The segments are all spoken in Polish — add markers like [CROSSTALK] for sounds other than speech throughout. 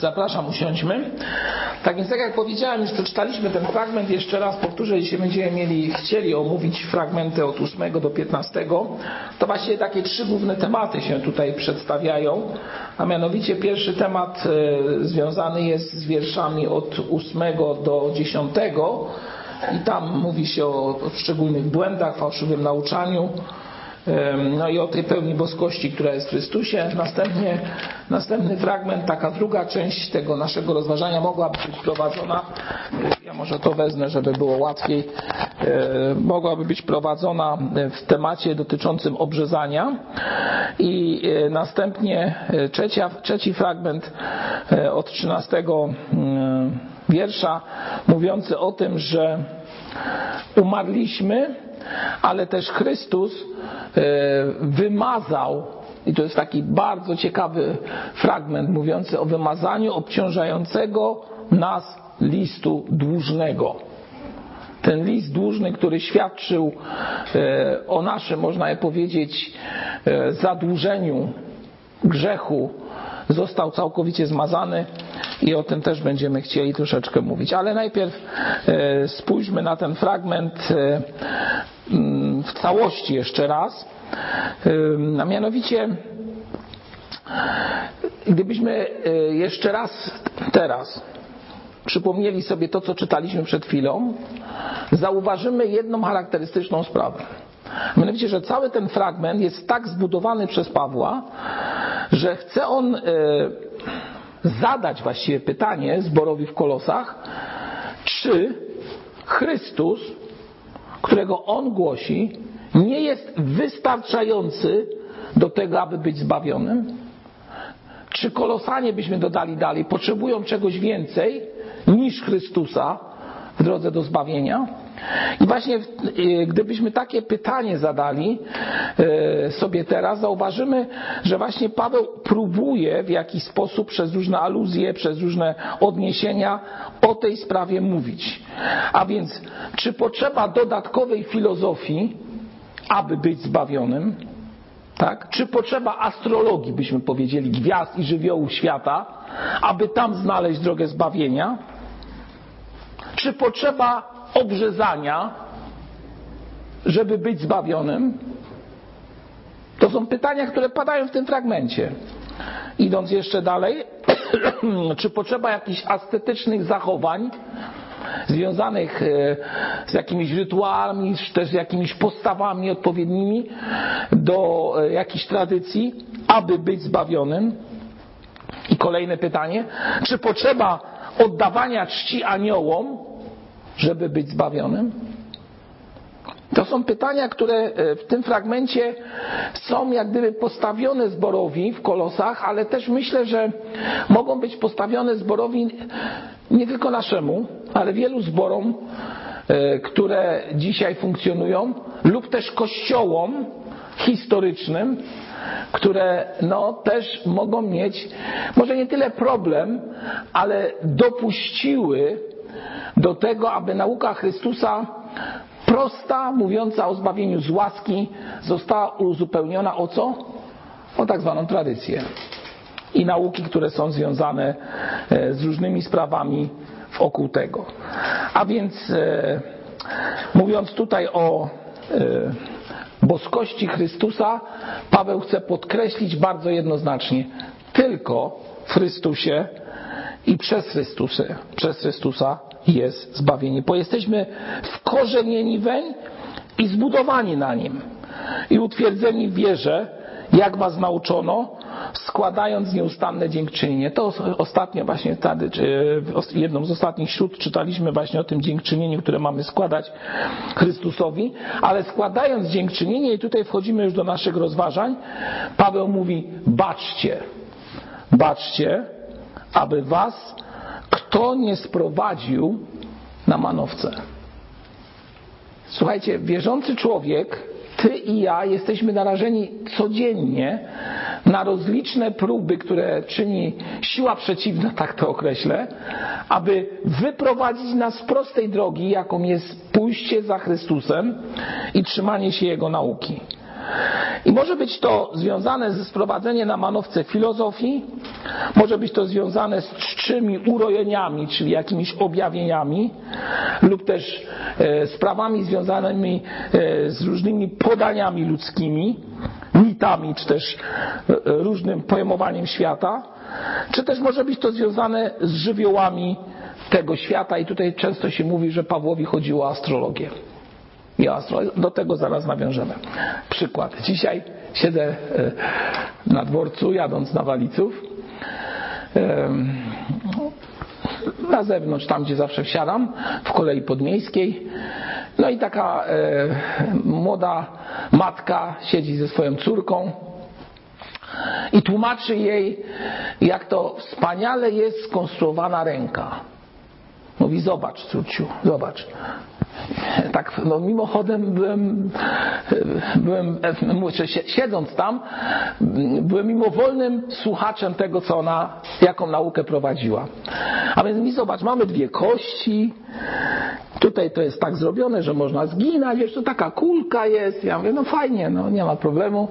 Zapraszam, usiądźmy. Tak więc, tak jak powiedziałem, już przeczytaliśmy ten fragment, jeszcze raz powtórzę, jeśli będziemy mieli, chcieli omówić fragmenty od 8 do 15, to właściwie takie trzy główne tematy się tutaj przedstawiają, a mianowicie pierwszy temat e, związany jest z wierszami od 8 do 10 i tam mówi się o, o szczególnych błędach, fałszywym nauczaniu, no i o tej pełni boskości, która jest w Chrystusie. Następnie, następny fragment, taka druga część tego naszego rozważania mogłaby być prowadzona, ja może to wezmę, żeby było łatwiej, mogłaby być prowadzona w temacie dotyczącym obrzezania. I e, następnie e, trzecia, trzeci fragment e, od 13 wiersza mówiący o tym, że umarliśmy, ale też Chrystus e, wymazał, i to jest taki bardzo ciekawy fragment mówiący o wymazaniu obciążającego nas listu dłużnego. Ten list dłużny, który świadczył e, o naszym, można je powiedzieć, e, zadłużeniu, grzechu, został całkowicie zmazany i o tym też będziemy chcieli troszeczkę mówić. Ale najpierw e, spójrzmy na ten fragment e, mm, w całości jeszcze raz. E, a mianowicie, gdybyśmy jeszcze raz teraz przypomnieli sobie to, co czytaliśmy przed chwilą, zauważymy jedną charakterystyczną sprawę. Mianowicie, że cały ten fragment jest tak zbudowany przez Pawła, że chce on zadać właściwie pytanie zborowi w Kolosach, czy Chrystus, którego on głosi, nie jest wystarczający do tego, aby być zbawionym? Czy Kolosanie, byśmy dodali dalej, potrzebują czegoś więcej niż Chrystusa w drodze do zbawienia? I właśnie e, gdybyśmy takie pytanie zadali e, sobie teraz, zauważymy, że właśnie Paweł próbuje w jakiś sposób przez różne aluzje, przez różne odniesienia o tej sprawie mówić. A więc, czy potrzeba dodatkowej filozofii, aby być zbawionym? Tak? Czy potrzeba astrologii, byśmy powiedzieli, gwiazd i żywiołów świata, aby tam znaleźć drogę zbawienia? Czy potrzeba obrzezania, żeby być zbawionym? To są pytania, które padają w tym fragmencie. Idąc jeszcze dalej, [CLEARS THROAT] czy potrzeba jakichś ascetycznych zachowań związanych e, z jakimiś rytuałami, czy też z jakimiś postawami odpowiednimi do e, jakiejś tradycji, aby być zbawionym? I kolejne pytanie, czy potrzeba oddawania czci aniołom, żeby być zbawionym? To są pytania, które e, w tym fragmencie są jak gdyby postawione zborowi w kolosach, ale też myślę, że mogą być postawione zborowi nie tylko naszemu, ale wielu zborom, e, które dzisiaj funkcjonują, lub też kościołom historycznym, które no, też mogą mieć może nie tyle problem, ale dopuściły do tego, aby nauka Chrystusa prosta, mówiąca o zbawieniu z łaski, została uzupełniona o co? O tak zwaną tradycję. I nauki, które są związane e, z różnymi sprawami wokół tego. A więc e, mówiąc tutaj o e, boskości Chrystusa, Paweł chce podkreślić bardzo jednoznacznie, tylko w Chrystusie i przez Chrystusa, przez Chrystusa jest zbawienie, bo jesteśmy wkorzenieni weń i zbudowani na nim. I utwierdzeni w wierze, jak was nauczono, składając nieustanne dziękczynienie. To ostatnio właśnie wtedy, jedną z ostatnich śród czytaliśmy właśnie o tym dziękczynieniu, które mamy składać Chrystusowi, ale składając dziękczynienie i tutaj wchodzimy już do naszych rozważań, Paweł mówi baczcie, baczcie, aby was kto nie sprowadził na manowce. Słuchajcie, wierzący człowiek, ty i ja jesteśmy narażeni codziennie na rozliczne próby, które czyni siła przeciwna, tak to określę, aby wyprowadzić nas z prostej drogi, jaką jest pójście za Chrystusem i trzymanie się Jego nauki. I może być to związane ze sprowadzeniem na manowce filozofii, może być to związane z czczymi urojeniami, czyli jakimiś objawieniami, lub też e, sprawami związanymi e, z różnymi podaniami ludzkimi, mitami, czy też e, różnym pojmowaniem świata, czy też może być to związane z żywiołami tego świata i tutaj często się mówi, że Pawłowi chodziło o astrologię. I do tego zaraz nawiążemy. Przykład. Dzisiaj siedzę na dworcu, jadąc na Waliców na zewnątrz, tam gdzie zawsze wsiadam, w kolei podmiejskiej. No i taka e, młoda matka siedzi ze swoją córką i tłumaczy jej, jak to wspaniale jest skonstruowana ręka. Mówi, zobacz, córciu, zobacz. Tak, no mimochodem byłem, byłem, siedząc tam, byłem mimowolnym słuchaczem tego, co ona, jaką naukę prowadziła. A więc mi zobacz, mamy dwie kości, tutaj to jest tak zrobione, że można zginać, to taka kulka jest. Ja mówię, no fajnie, no nie ma problemu.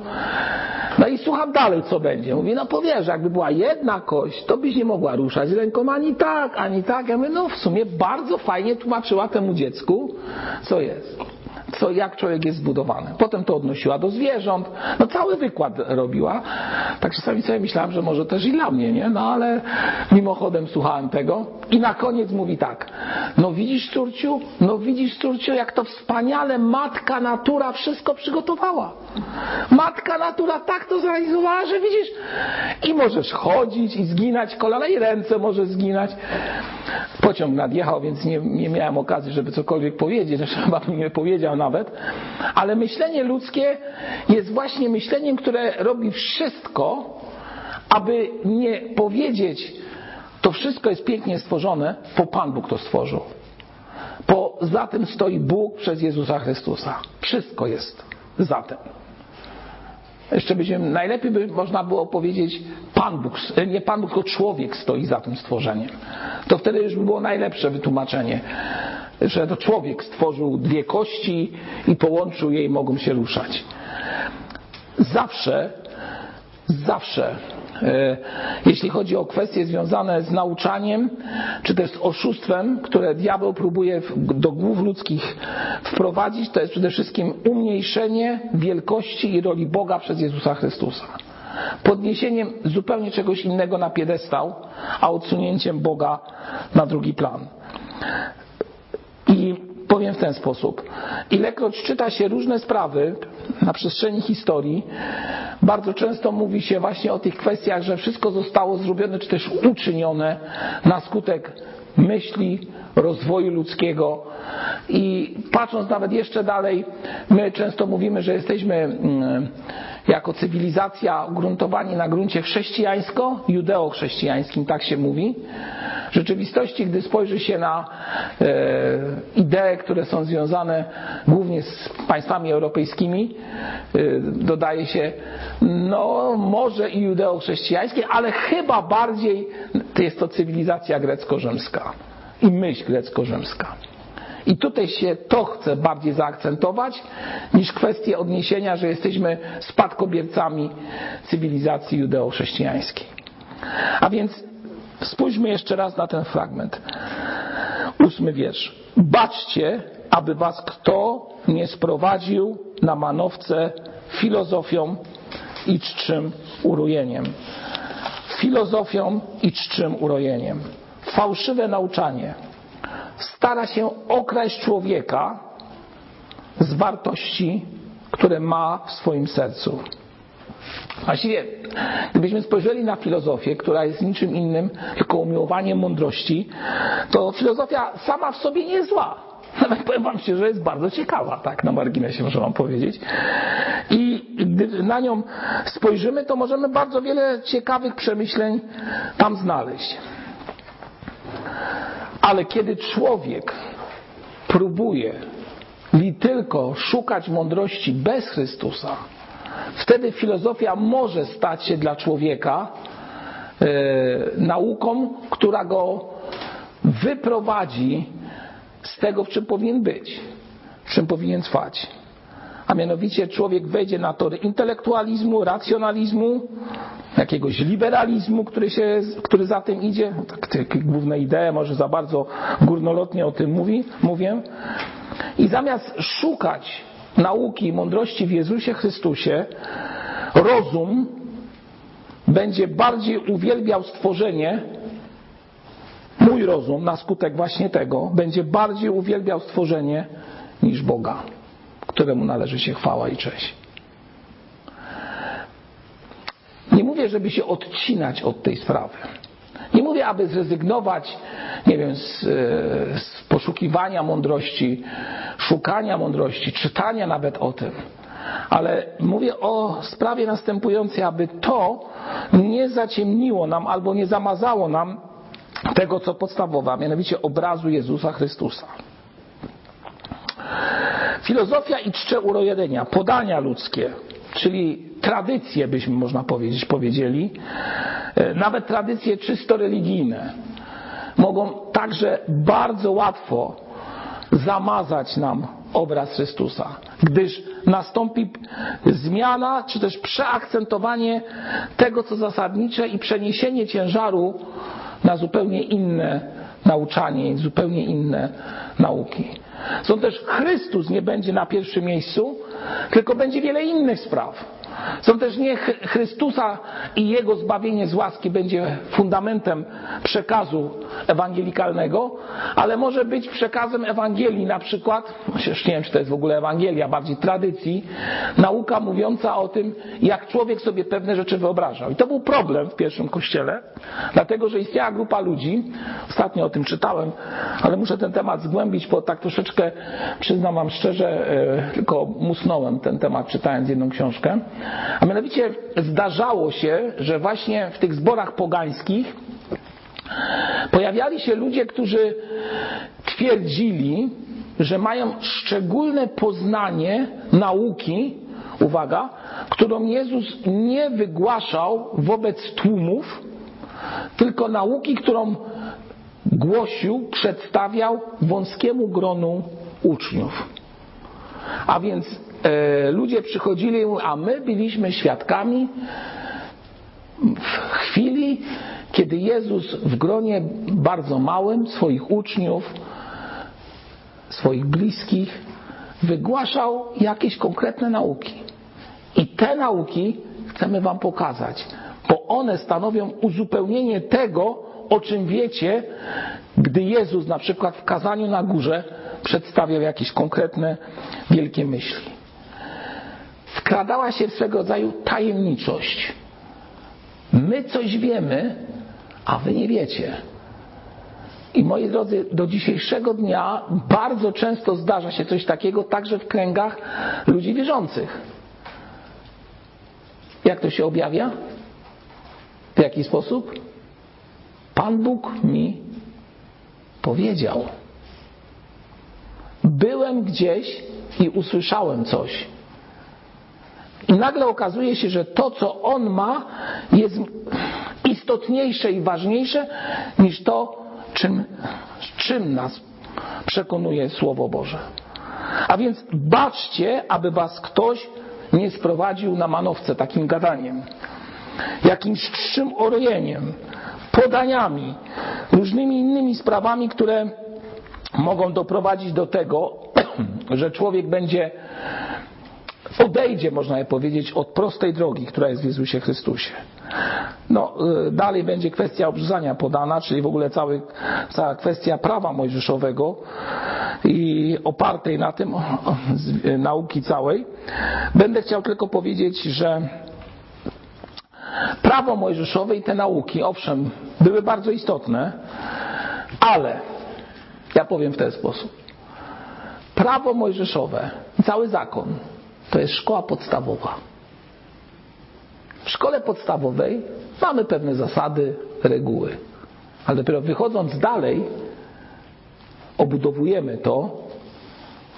No i słucham dalej, co będzie. Mówi, no powiesz, jakby była jedna kość, to byś nie mogła ruszać ręką ani tak, ani tak. Ja mówię, no w sumie bardzo fajnie tłumaczyła temu dziecku, co jest co, jak człowiek jest zbudowany. Potem to odnosiła do zwierząt, no cały wykład robiła. Tak czasami sobie myślałem, że może też i dla mnie, nie? No ale mimochodem słuchałem tego i na koniec mówi tak, no widzisz córciu, no widzisz córciu, jak to wspaniale matka natura wszystko przygotowała. Matka natura tak to zrealizowała, że widzisz i możesz chodzić i zginać kolana i ręce może zginać. Pociąg nadjechał, więc nie, nie miałem okazji, żeby cokolwiek powiedzieć, zresztą chyba bym nie powiedział nawet, ale myślenie ludzkie jest właśnie myśleniem, które robi wszystko, aby nie powiedzieć, to wszystko jest pięknie stworzone, bo Pan Bóg to stworzył. Bo za tym stoi Bóg przez Jezusa Chrystusa. Wszystko jest za tym. Jeszcze byśmy, najlepiej by można było powiedzieć, Pan Bóg, nie Pan Bóg, tylko człowiek stoi za tym stworzeniem. To wtedy już by było najlepsze wytłumaczenie że to człowiek stworzył dwie kości i połączył je i mogą się ruszać. Zawsze, zawsze, e, jeśli chodzi o kwestie związane z nauczaniem, czy też z oszustwem, które diabeł próbuje do głów ludzkich wprowadzić, to jest przede wszystkim umniejszenie wielkości i roli Boga przez Jezusa Chrystusa podniesieniem zupełnie czegoś innego na piedestał, a odsunięciem Boga na drugi plan. Powiem w ten sposób. Ilekroć czyta się różne sprawy na przestrzeni historii, bardzo często mówi się właśnie o tych kwestiach, że wszystko zostało zrobione, czy też uczynione na skutek myśli, rozwoju ludzkiego. I patrząc nawet jeszcze dalej, my często mówimy, że jesteśmy mm, jako cywilizacja ugruntowani na gruncie chrześcijańsko-judeo-chrześcijańskim, tak się mówi. W rzeczywistości, gdy spojrzy się na e, idee, które są związane głównie z państwami europejskimi, e, dodaje się, no może i judeo-chrześcijańskie, ale chyba bardziej jest to cywilizacja grecko-rzymska i myśl grecko-rzymska. I tutaj się to chce bardziej zaakcentować niż kwestię odniesienia, że jesteśmy spadkobiercami cywilizacji judeo-chrześcijańskiej. A więc spójrzmy jeszcze raz na ten fragment. Ósmy wiersz. Baczcie, aby was kto nie sprowadził na manowce filozofią i czczym urojeniem. Filozofią i czczym urojeniem. Fałszywe nauczanie stara się okraść człowieka z wartości, które ma w swoim sercu. Właściwie, gdybyśmy spojrzeli na filozofię, która jest niczym innym, tylko umiłowaniem mądrości, to filozofia sama w sobie nie jest zła. [LAUGHS] Nawet powiem Wam się, że jest bardzo ciekawa, tak na marginesie można Wam powiedzieć. I gdy na nią spojrzymy, to możemy bardzo wiele ciekawych przemyśleń tam znaleźć. Ale kiedy człowiek próbuje li tylko szukać mądrości bez Chrystusa, wtedy filozofia może stać się dla człowieka e, nauką, która go wyprowadzi z tego, w czym powinien być, w czym powinien trwać. A mianowicie człowiek wejdzie na tory intelektualizmu, racjonalizmu, jakiegoś liberalizmu, który, się, który za tym idzie. Tak, takie główne idee, może za bardzo górnolotnie o tym mówi, mówię. I zamiast szukać nauki i mądrości w Jezusie Chrystusie, rozum będzie bardziej uwielbiał stworzenie, mój rozum na skutek właśnie tego będzie bardziej uwielbiał stworzenie niż Boga, któremu należy się chwała i cześć. Nie mówię, żeby się odcinać od tej sprawy. Nie mówię, aby zrezygnować, nie wiem, z, z, poszukiwania mądrości, szukania mądrości, czytania nawet o tym. Ale mówię o sprawie następującej, aby to nie zaciemniło nam albo nie zamazało nam tego, co podstawowe, a mianowicie obrazu Jezusa Chrystusa. Filozofia i czcze urojenia, podania ludzkie, czyli tradycje, byśmy można powiedzieć, powiedzieli, e, nawet tradycje czysto religijne, mogą także bardzo łatwo zamazać nam obraz Chrystusa, gdyż nastąpi zmiana, czy też przeakcentowanie tego, co zasadnicze i przeniesienie ciężaru na zupełnie inne nauczanie, zupełnie inne nauki. Stąd też Chrystus nie będzie na pierwszym miejscu, tylko będzie wiele innych spraw. Są też nie Chrystusa i Jego zbawienie z łaski będzie fundamentem przekazu ewangelikalnego, ale może być przekazem Ewangelii na przykład, już nie wiem czy to jest w ogóle Ewangelia, bardziej tradycji, nauka mówiąca o tym, jak człowiek sobie pewne rzeczy wyobrażał. I to był problem w pierwszym kościele, dlatego że istniała grupa ludzi, ostatnio o tym czytałem, ale muszę ten temat zgłębić, bo tak troszeczkę, przyznam wam szczerze, e, tylko musnąłem ten temat czytając jedną książkę. A mianowicie zdarzało się, że właśnie w tych zborach pogańskich pojawiali się ludzie, którzy twierdzili, że mają szczególne poznanie nauki, uwaga, którą Jezus nie wygłaszał wobec tłumów, tylko nauki, którą głosił, przedstawiał wąskiemu gronu uczniów. A więc e, ludzie przychodzili, a my byliśmy świadkami w chwili, kiedy Jezus w gronie bardzo małym swoich uczniów, swoich bliskich, wygłaszał jakieś konkretne nauki. I te nauki chcemy Wam pokazać, bo one stanowią uzupełnienie tego, o czym wiecie, gdy Jezus na przykład w kazaniu na górze przedstawiał jakieś konkretne, wielkie myśli. Wkradała się swego rodzaju tajemniczość. My coś wiemy, a wy nie wiecie. I moi drodzy, do dzisiejszego dnia bardzo często zdarza się coś takiego także w kręgach ludzi wierzących. Jak to się objawia? W jaki sposób? Pan Bóg mi powiedział. Byłem gdzieś i usłyszałem coś. I nagle okazuje się, że to, co on ma, jest istotniejsze i ważniejsze niż to, czym, czym nas przekonuje Słowo Boże. A więc baczcie, aby was ktoś nie sprowadził na manowce takim gadaniem, jakimś czczym orojeniem, podaniami, różnymi innymi sprawami, które mogą doprowadzić do tego, [CLEARS THROAT] że człowiek będzie odejdzie, można je powiedzieć, od prostej drogi, która jest w Jezusie Chrystusie. No, y, dalej będzie kwestia obrzezania podana, czyli w ogóle cały, cała kwestia prawa mojżeszowego i opartej na tym nauki całej. Będę chciał tylko powiedzieć, że prawo mojżeszowe i te nauki, owszem, były bardzo istotne, ale ja powiem w ten sposób. Prawo mojżeszowe, cały zakon, to jest szkoła podstawowa. W szkole podstawowej mamy pewne zasady, reguły, ale dopiero wychodząc dalej, obudowujemy to,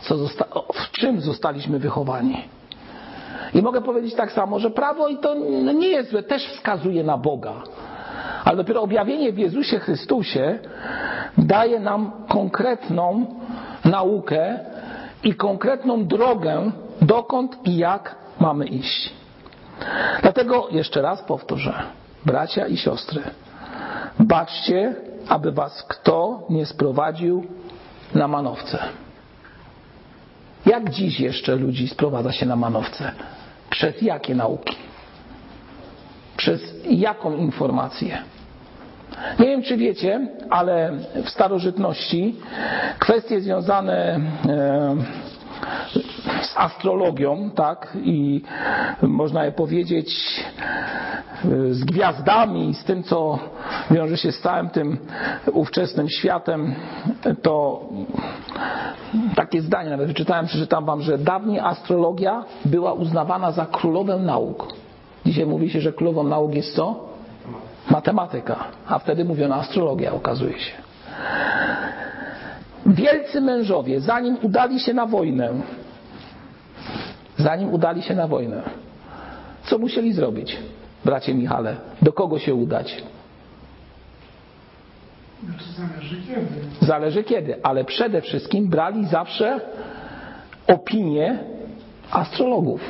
co w czym zostaliśmy wychowani. I mogę powiedzieć tak samo, że prawo i to nie jest złe, też wskazuje na Boga. Ale dopiero objawienie w Jezusie Chrystusie daje nam konkretną naukę i konkretną drogę, dokąd i jak mamy iść. Dlatego jeszcze raz powtórzę, bracia i siostry, baczcie, aby was kto nie sprowadził na manowce. Jak dziś jeszcze ludzi sprowadza się na manowce? Przez jakie nauki? Przez jaką informację? Nie wiem, czy wiecie, ale w starożytności kwestie związane e, z astrologią, tak, i można je powiedzieć e, z gwiazdami, z tym, co wiąże się z całym tym ówczesnym światem, to takie zdanie nawet wyczytałem, przeczytam wam, że dawniej astrologia była uznawana za królowę nauk. Dzisiaj mówi się, że królową nauk jest co? Matematyka, a wtedy mówiono astrologia, okazuje się. Wielcy mężowie, zanim udali się na wojnę, zanim udali się na wojnę, co musieli zrobić, bracie Michale? Do kogo się udać? Zależy kiedy. Zależy kiedy, ale przede wszystkim brali zawsze opinie astrologów.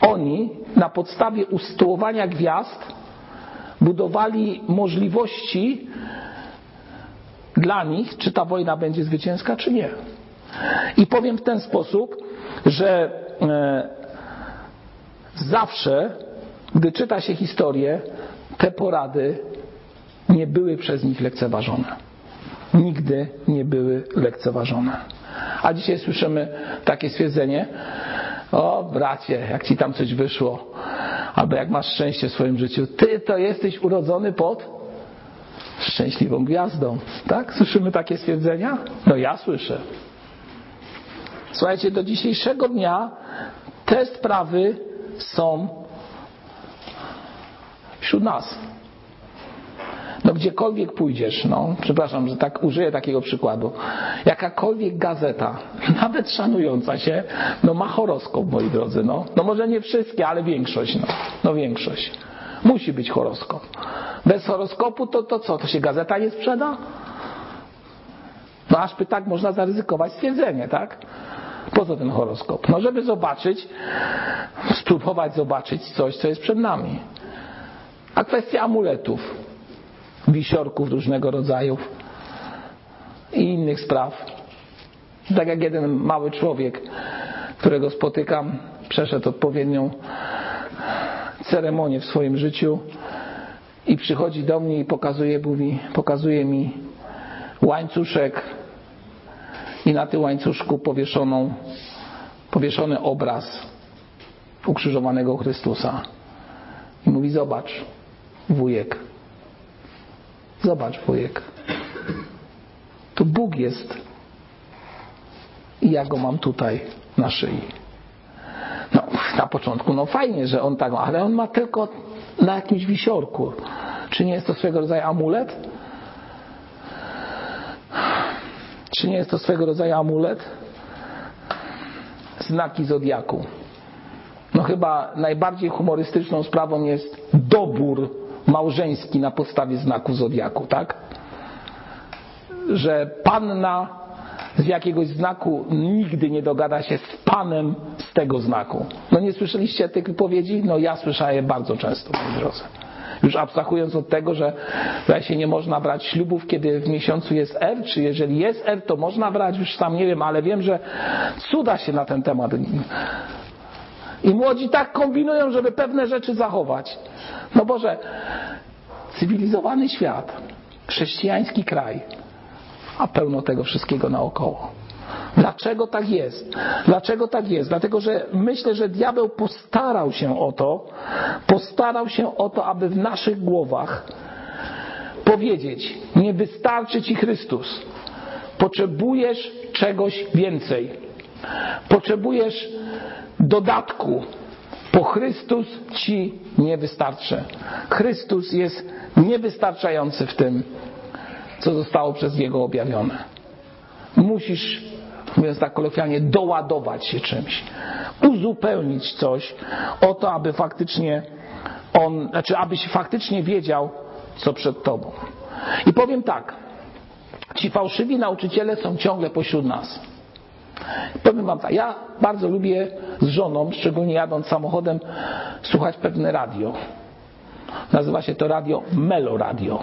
Oni na podstawie usytuowania gwiazd budowali możliwości dla nich, czy ta wojna będzie zwycięska, czy nie. I powiem w ten sposób, że e, zawsze, gdy czyta się historię, te porady nie były przez nich lekceważone. Nigdy nie były lekceważone. A dzisiaj słyszymy takie stwierdzenie, o bracie, jak ci tam coś wyszło, albo jak masz szczęście w swoim życiu, ty to jesteś urodzony pod szczęśliwą gwiazdą. Tak? Słyszymy takie stwierdzenia? No ja słyszę. Słuchajcie, do dzisiejszego dnia te sprawy są wśród nas. No gdziekolwiek pójdziesz, no, przepraszam, że tak użyję takiego przykładu. Jakakolwiek gazeta, [LAUGHS] nawet szanująca się, no ma horoskop, moi drodzy, no. No może nie wszystkie, ale większość, no. No większość. Musi być horoskop. Bez horoskopu to, to co? To się gazeta nie sprzeda? No aż by tak można zaryzykować stwierdzenie, tak? Po co ten horoskop? No żeby zobaczyć, spróbować zobaczyć coś, co jest przed nami. A kwestia amuletów, wisiorków różnego rodzaju i innych spraw. Tak jak jeden mały człowiek, którego spotykam, przeszedł odpowiednią ceremonię w swoim życiu i przychodzi do mnie i pokazuje, mówi, pokazuje mi łańcuszek i na tym łańcuszku powieszoną, powieszony obraz ukrzyżowanego Chrystusa. I mówi, zobacz, wujek, zobacz, wujek, tu Bóg jest i ja go mam tutaj na szyi. No, na początku, no fajnie, że on tak ale on ma tylko na jakimś wisiorku. Czy nie jest to swego rodzaju amulet? Czy nie jest to swego rodzaju amulet? Znaki zodiaku. No chyba najbardziej humorystyczną sprawą jest dobór małżeński na podstawie znaku zodiaku, tak? Że panna z jakiegoś znaku nigdy nie dogada się z panem z tego znaku. No nie słyszeliście tych wypowiedzi? No ja słyszałem je bardzo często, moi drodzy. Już abstrahując od tego, że się nie można brać ślubów, kiedy w miesiącu jest R, czy jeżeli jest R, to można brać, już sam nie wiem, ale wiem, że cuda się na ten temat. I młodzi tak kombinują, żeby pewne rzeczy zachować. No Boże, cywilizowany świat, chrześcijański kraj, a pełno tego wszystkiego naokoło. Dlaczego tak jest? Dlaczego tak jest? Dlatego, że myślę, że diabeł postarał się o to, postarał się o to, aby w naszych głowach powiedzieć, nie wystarczy Ci Chrystus. Potrzebujesz czegoś więcej. Potrzebujesz dodatku. Po Chrystus Ci nie wystarczy. Chrystus jest niewystarczający w tym, co zostało przez Niego objawione. Musisz, mówiąc tak kolokwialnie, doładować się czymś, uzupełnić coś o to, aby faktycznie on, znaczy abyś faktycznie wiedział, co przed Tobą. I powiem tak, ci fałszywi nauczyciele są ciągle pośród nas. Powiem wam tak, ja bardzo lubię z żoną, szczególnie jadąc samochodem, słuchać pewne radio. Nazywa się to radio Meloradio.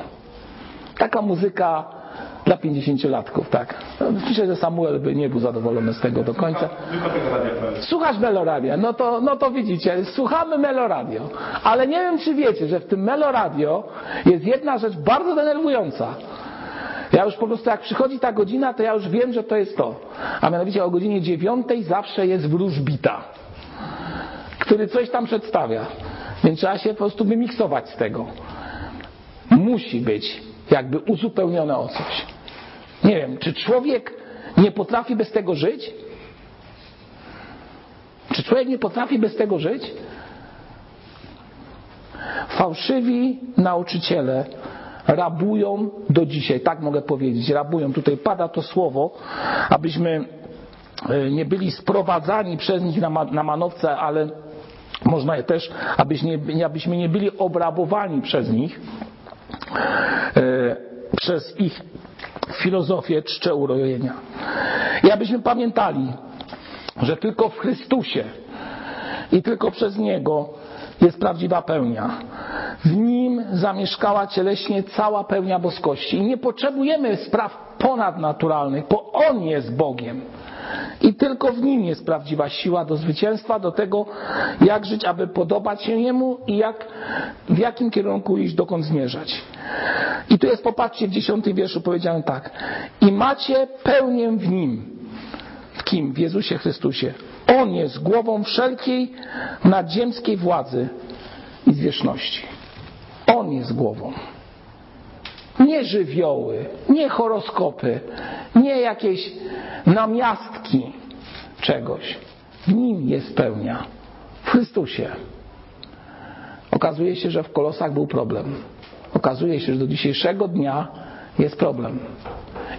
Taka muzyka dla 50-latków, tak. Myślę, że Samuel by nie był zadowolony z tego do końca. Słuchasz Meloradia, no to, no to widzicie, słuchamy Meloradio. Ale nie wiem, czy wiecie, że w tym Meloradio jest jedna rzecz bardzo denerwująca. Ja już po prostu jak przychodzi ta godzina, to ja już wiem, że to jest to. A mianowicie o godzinie dziewiątej zawsze jest wróżbita, który coś tam przedstawia. Więc trzeba się po prostu wymiksować z tego. Musi być jakby uzupełnione o coś. Nie wiem, czy człowiek nie potrafi bez tego żyć? Czy człowiek nie potrafi bez tego żyć? Fałszywi nauczyciele rabują do dzisiaj, tak mogę powiedzieć, rabują. Tutaj pada to słowo, abyśmy e, nie byli sprowadzani przez nich na, na manowce, ale można je też, abyśmy, nie byli obrabowani przez nich, przez ich filozofię czcze urojenia. I abyśmy pamiętali, że tylko w Chrystusie i tylko przez Niego jest prawdziwa pełnia. W Nim zamieszkała cieleśnie cała pełnia boskości. I nie potrzebujemy spraw ponadnaturalnych, bo On jest Bogiem. I tylko w Nim jest prawdziwa siła do zwycięstwa, do tego, jak żyć, aby podobać się Jemu i jak, w jakim kierunku iść, dokąd zmierzać. I tu jest, popatrzcie, w dziesiątym wierszu powiedziane tak. I macie pełnię w Nim. W kim? W Jezusie Chrystusie. On jest głową wszelkiej nadziemskiej władzy i zwierzchności. On jest głową. Nie żywioły, nie horoskopy, nie jakieś namiastki czegoś. W nim jest pełnia. W Chrystusie. Okazuje się, że w kolosach był problem. Okazuje się, że do dzisiejszego dnia jest problem.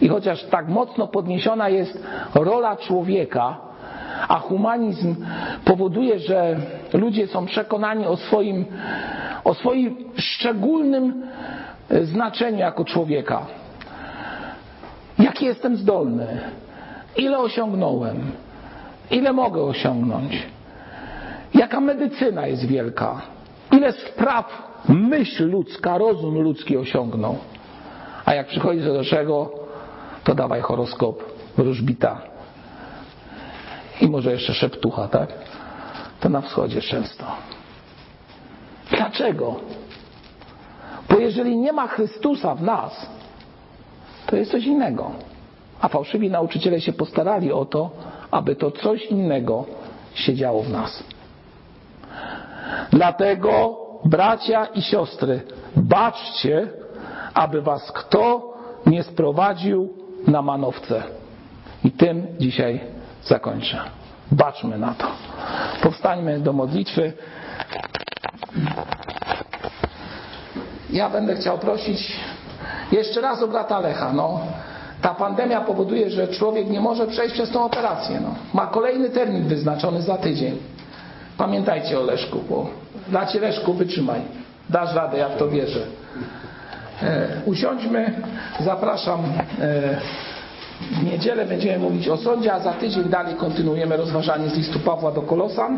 I chociaż tak mocno podniesiona jest rola człowieka, a humanizm powoduje, że ludzie są przekonani o swoim, o swoim szczególnym znaczeniu jako człowieka. Jaki jestem zdolny? Ile osiągnąłem? Ile mogę osiągnąć? Jaka medycyna jest wielka? Ile spraw myśl ludzka, rozum ludzki osiągnął? A jak przychodzi do czego, to dawaj horoskop, wróżbita. I może jeszcze szeptucha, tak? To na wschodzie często. Dlaczego? Bo jeżeli nie ma Chrystusa w nas, to jest coś innego. A fałszywi nauczyciele się postarali o to, aby to coś innego się działo w nas. Dlatego, bracia i siostry, baczcie, aby was kto nie sprowadził na manowce. I tym dzisiaj zakończę. Baczmy na to. Powstańmy do modlitwy. Ja będę chciał prosić jeszcze raz o brata Lecha. No, ta pandemia powoduje, że człowiek nie może przejść przez tą operację. No. Ma kolejny termin wyznaczony za tydzień. Pamiętajcie o Leszku, bo dla Cię Leszku wytrzymaj. Dasz radę, ja w to wierzę. E, usiądźmy. Zapraszam. E, w niedzielę będziemy mówić o sądzie, a za tydzień dalej kontynuujemy rozważanie z listu Pawła do Kolosan.